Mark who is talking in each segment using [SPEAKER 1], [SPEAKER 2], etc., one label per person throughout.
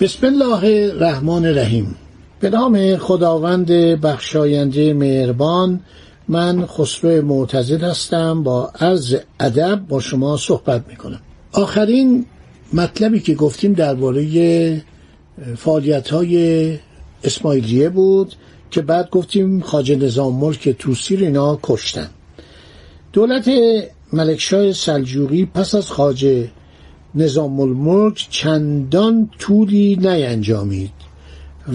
[SPEAKER 1] بسم الله الرحمن الرحیم. به نام خداوند بخشاینده مهربان من خسرو معتزد هستم. با عرض ادب با شما صحبت می‌کنم. آخرین مطلبی که گفتیم درباره فعالیت های اسماعیلیه بود که بعد گفتیم خاج نظام ملک توسیر اینا کشتن. دولت ملکشاه سلجوقی پس از خاج نظام الملک چندان طولی نینجامید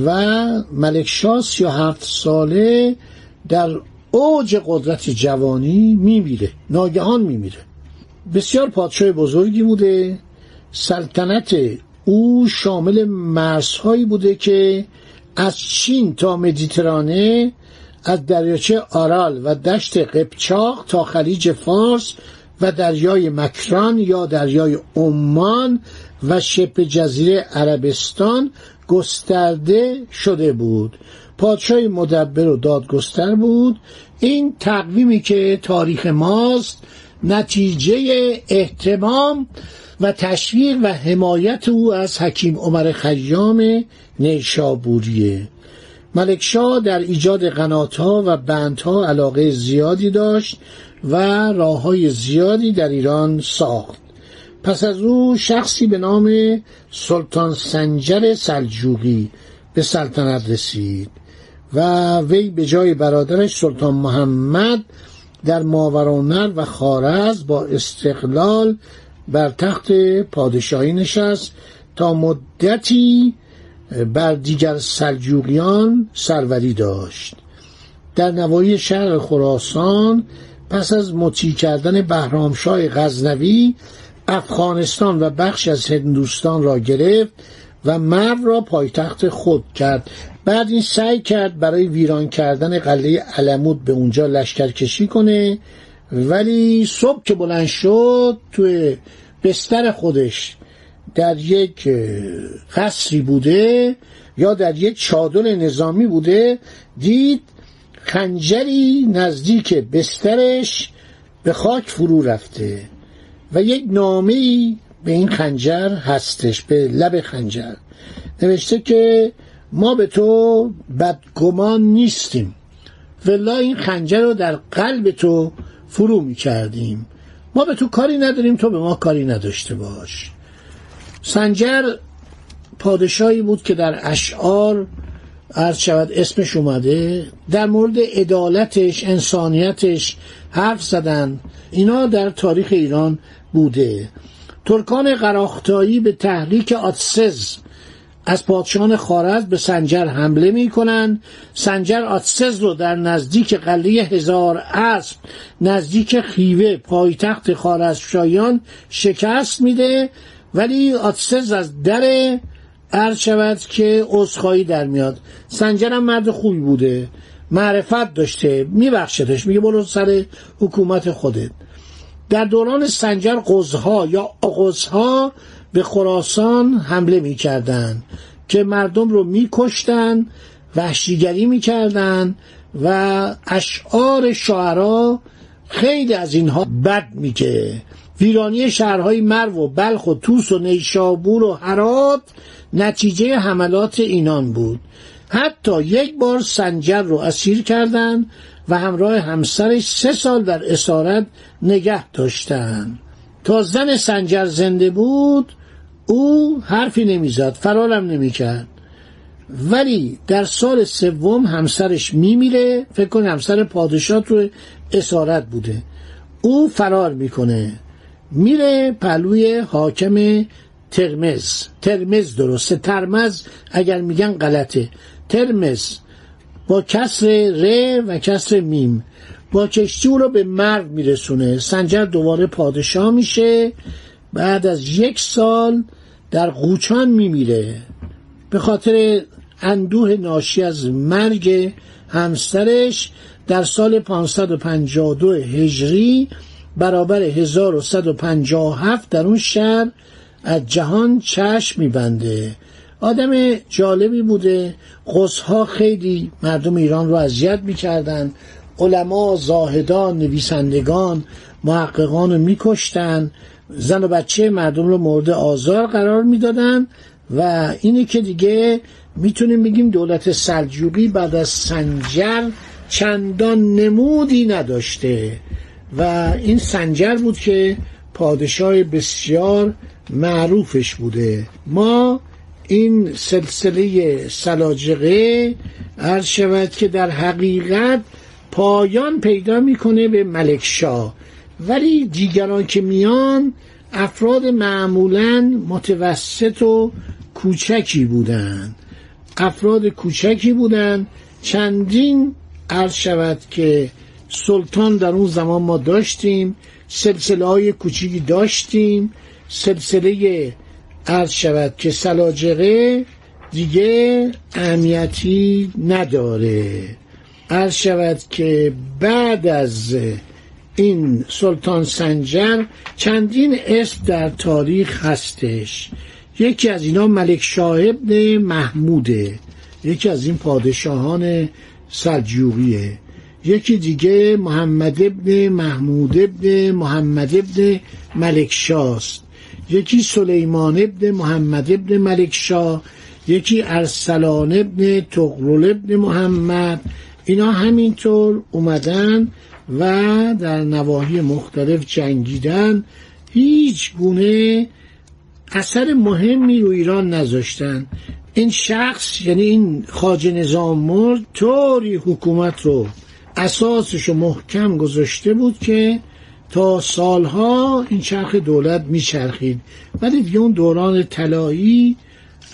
[SPEAKER 1] و ملکشاه سی و هفت ساله در اوج قدرت جوانی میمیره ناگهان میمیره. بسیار پادشاه بزرگی بوده سلطنت او شامل مرزهایی بوده که از چین تا مدیترانه از دریاچه آرال و دشت قبچاق تا خلیج فارس و دریای مکران یا دریای عمان و شبه جزیره عربستان گسترده شده بود. پادشاه مدبر و دادگستر بود. این تقویمی که تاریخ ماست نتیجه احتمام و تشویق و حمایت او از حکیم عمر خیام نیشابوریه. ملکشاه در ایجاد قناتها و بندها علاقه زیادی داشت و راه های زیادی در ایران ساخت. پس از او شخصی به نام سلطان سنجر سلجوقی به سلطنت رسید و وی به جای برادرش سلطان محمد در ماورانر و خارز با استقلال بر تخت پادشاهی نشست تا مدتی بر دیگر سلجوقیان سروری داشت. در نوایی شهر خراسان پس از مطیع کردن بهرامشاه غزنوی افغانستان و بخش از هندوستان را گرفت و مرو را پایتخت خود کرد. بعد این سعی کرد برای ویران کردن قلعه علمود به اونجا لشکر کشی کنه ولی صبح که بلند شد توی بستر خودش در یک قصری بوده یا در یک چادر نظامی بوده دید خنجری نزدیک بسترش به خاک فرو رفته و یک نامه به این خنجر هستش به لب خنجر. نوشته که ما به تو بدگمان نیستیم. ولا این خنجر رو در قلب تو فرو می کردیم ما به تو کاری نداریم تو به ما کاری نداشته باش. سنجر پادشاهی بود که در اشعار عرض شود اسمش اومده در مورد عدالتش انسانیتش حرف زدن اینا در تاریخ ایران بوده. ترکان قراختایی به تحریک آتسز از پادشاهان خارز به سنجر حمله می کنند سنجر آتسز رو در نزدیک قلعه هزار اسب نزدیک خیوه پایتخت خارزشایان شکست میده. ولی آتسز از در عرض شود که عذرخواهی در میاد. سنجرم مرد خوبی بوده. معرفت داشته. میبخشدش. میگه برو سر حکومت خودت. در دوران سنجر قزها یا آقزها به خراسان حمله می‌کردند که مردم رو میکشتن وحشیگری می‌کردن و اشعار شعرا خیلی از اینها بد میگه. ویرانی شهرهای مرو و بلخ و توس و نیشابور و هرات نتیجه حملات اینان بود. حتی یک بار سنجر رو اسیر کردند و همراه همسرش سه سال در اسارت نگه داشتند. تا زن سنجر زنده بود او حرفی نمی‌زد فرارم نمی‌کرد. ولی در سال سوم همسرش میمیره فکر کن همسر پادشاه تو اسارت بوده. او فرار می‌کنه. میره پلوی حاکم ترمز. ترمز درسته. ترمز اگر میگن غلطه. ترمز با کسر ر و کسر میم. با کشتی رو به مرد میرسونه. سنجر دوباره پادشاه میشه. بعد از یک سال در قوچان میمیره. به خاطر اندوه ناشی از مرگ همسرش در سال 552 هجری برابر 1157 در اون شهر از جهان چشم میبنده. آدم جالبی بوده. قصها خیلی مردم ایران رو اذیت می‌کردن. علما زاهدان نویسندگان محققان رو میکشتن. زن و بچه مردم رو مورد آزار قرار می‌دادن و اینه که دیگه می‌تونیم بگیم دولت سلجوقی بعد از سنجر چندان نمودی نداشته. و این سنجر بود که پادشاه بسیار معروفش بوده. ما این سلسله سلاجقه عرض شود که در حقیقت پایان پیدا می‌کنه به ملکشاه ولی دیگران که میان افراد معمولا متوسط و کوچکی بودند. افراد کوچکی بودند. چندین عرض شود که سلطان در اون زمان ما داشتیم سلسله های کوچیکی داشتیم سلسله عرض شود که سلاجقه دیگه اهمیتی نداره. عرض شود که بعد از این سلطان سنجر چندین اسم در تاریخ هستش. یکی از اینا ملک شاه ابن محموده یکی از این پادشاهان سلجوقیه. یکی دیگه محمد ابن محمود ابن محمد ابن ملک شاست یکی سلیمان ابن محمد ابن ملک شاه یکی ارسلان ابن تغرل ابن محمد. اینا همینطور اومدن و در نواحی مختلف جنگیدن. هیچ گونه اثر مهمی رو ایران نذاشتن. این شخص یعنی این خاج نظام مرد طوری حکومت رو اساسش محکم گذاشته بود که تا سالها این چرخ دولت میچرخید. ولی دیگه اون دوران طلایی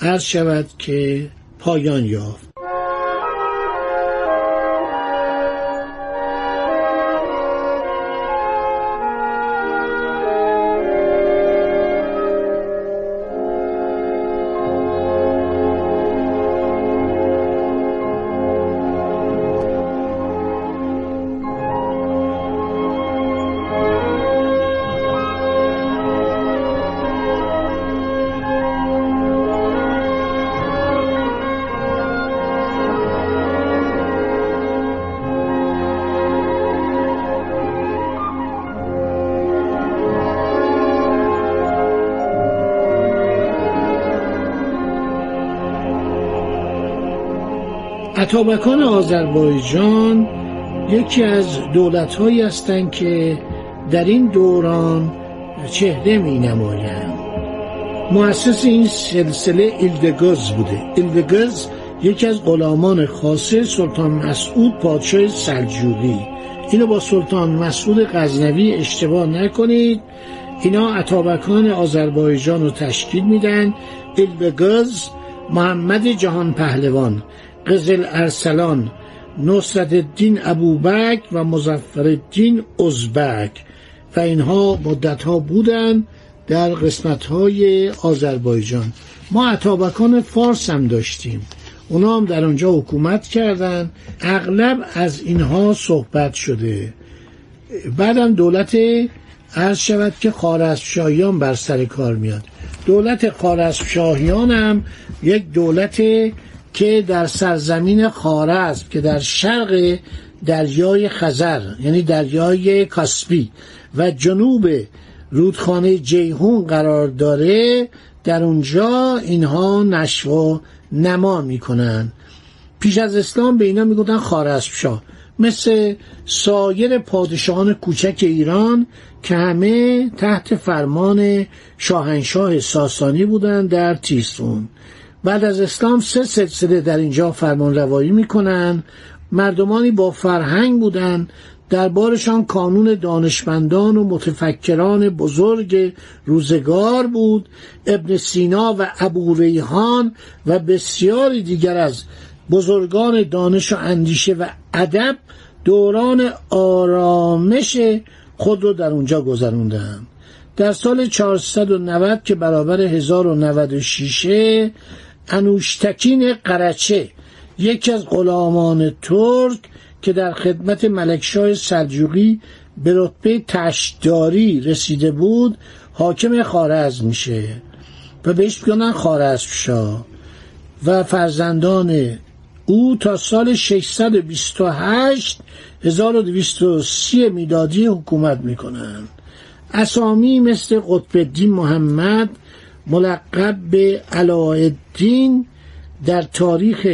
[SPEAKER 1] عرض شود که پایان یافت. اتابکان آذربایجان یکی از دولت هایی هستند که در این دوران چهره می نمایند مؤسس این سلسله ایلدگز بوده. ایلدگز یکی از غلامان خاصه سلطان مسعود پادشاه سلجوقی. اینو با سلطان مسعود غزنوی اشتباه نکنید. اینا اتابکان آذربایجان رو تشکیل میدن. ایلدگز محمد جهان پهلوان. قزل ارسلان نصرت الدین ابوبک و مزفر الدین ازبک و اینها مدت ها بودن در قسمت های آذربایجان ما عطابکان فارس هم داشتیم اونا هم در آنجا حکومت کردن اغلب از اینها صحبت شده بعدم دولت عرض شود که خارزمشاهیان بر سر کار میاد دولت خارزمشاهیان هم یک دولت که در سرزمین خارزم که در شرق دریای خزر یعنی دریای کاسپی و جنوب رودخانه جیهون قرار داره در اونجا اینها نشو و نما می‌کنن. پیش از اسلام به اینا می‌گفتن خارزمشاه مثل سایر پادشاهان کوچک ایران که همه تحت فرمان شاهنشاه ساسانی بودند در تیسفون بعد از اسلام سه سلسله در اینجا فرمان روایی می‌کنن. مردمانی با فرهنگ بودند دربارشان کانون دانشمندان و متفکران بزرگ روزگار بود. ابن سینا و ابو ریحان و بسیاری دیگر از بزرگان دانش و اندیشه و ادب دوران آرامش خود رو در اونجا گذروندند در سال 490 که برابر 1096 انوشتکین قرچه یکی از غلامان ترک که در خدمت ملکشاه سلجوقی به رتبه تشداری رسیده بود حاکم خارزم میشه و بهش میگن خارزم شاه و فرزندان او تا سال 628 1230 میلادی حکومت می‌کنند اسامی مثل قطب الدین محمد ملقب به علاءالدین در تاریخ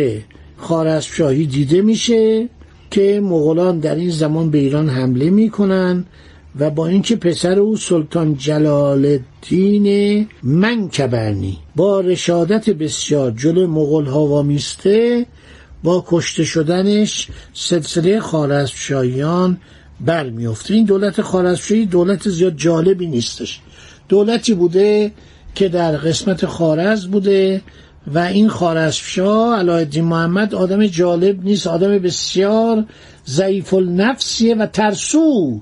[SPEAKER 1] خارزمشاهی دیده میشه که مغولان در این زمان به ایران حمله می‌کنن و با اینکه پسر او سلطان جلال الدین منکبرنی با رشادت بسیار جلو مغول ها وامیسته با کشته شدنش سلسله خارزمشاهیان برمیفته این دولت خارزمشاهی دولت زیاد جالبی نیستش. دولتی بوده که در قسمت خارز بوده و این خارزمشاه علایالدین محمد آدم جالب نیست آدم بسیار ضعیف النفسیه و ترسو.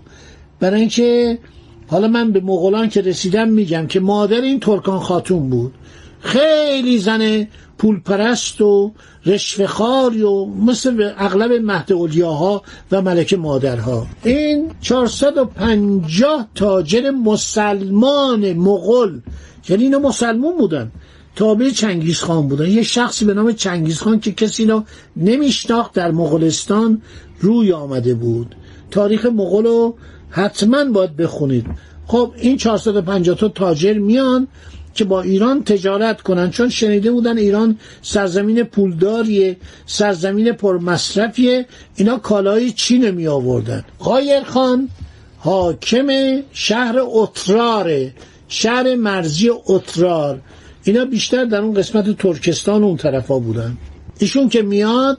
[SPEAKER 1] برای اینکه حالا من به مغولان که رسیدم میگم که مادر این ترکان خاتون بود. خیلی زن پولپرست و رشوهخواری و مثل اغلب مهد اولیاها و ملک مادرها. این 450 تاجر مسلمان مغول یعنی اینا مسلمون بودن. تابع چنگیز خان بودن. یه شخصی به نام چنگیز خان که کسی اینا نمیشناخت در مغولستان روی آمده بود. تاریخ مغول رو حتما باید بخونید. خب این 450 تا تاجر میان که با ایران تجارت کنن. چون شنیده بودن ایران سرزمین پولداریه سرزمین پرمصرفیه. اینا کالای چین می آوردن قایر خان حاکم شهر اتراره شهر مرزی اترار. اینا بیشتر در اون قسمت ترکستان اون طرفا بودن. ایشون که میاد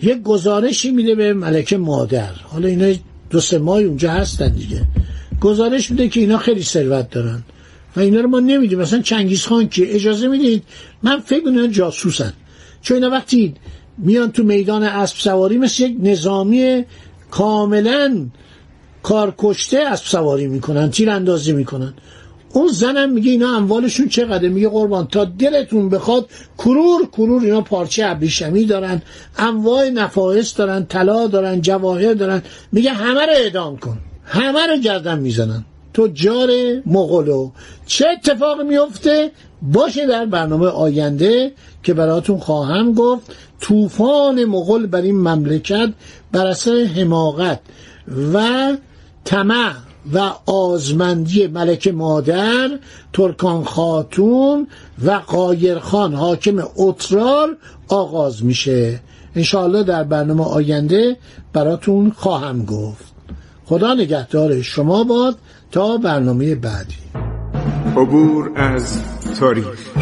[SPEAKER 1] یک گزارشی میده به ملکه مادر. حالا اینا دو سه ماه اونجا هستن دیگه. گزارش میده که اینا خیلی ثروت دارن. و اینا رو ما نمیدیم. مثلا چنگیز خان که اجازه می‌دید؟ من فکر می‌کنم جاسوسن. چون اینا وقتی میان تو میدان اسب سواری مثل یک نظامی کاملا کارکشته اسب سواری می‌کنن تیر اندازی می‌کنن. اون زنم میگه اینا اموالشون چقدر میگه قربان تا دلتون بخواد کرور کرور اینا پارچه ابریشمی دارن انواع نفایس دارن طلا دارن جواهر دارن. میگه همه رو اعدام کن همه رو گردن می‌زنن. تجار مغولو. چه اتفاق میفته باشه در برنامه آینده که براتون خواهم گفت طوفان مغول بر این مملکت بر اثر حماقت و طمع. و آزمندی ملک مادر ترکان خاتون و قایرخان حاکم اترار آغاز میشه. انشاءالله در برنامه آینده براتون خواهم گفت. خدا نگهدار شما باد تا برنامه بعدی.
[SPEAKER 2] عبور از تاریخ.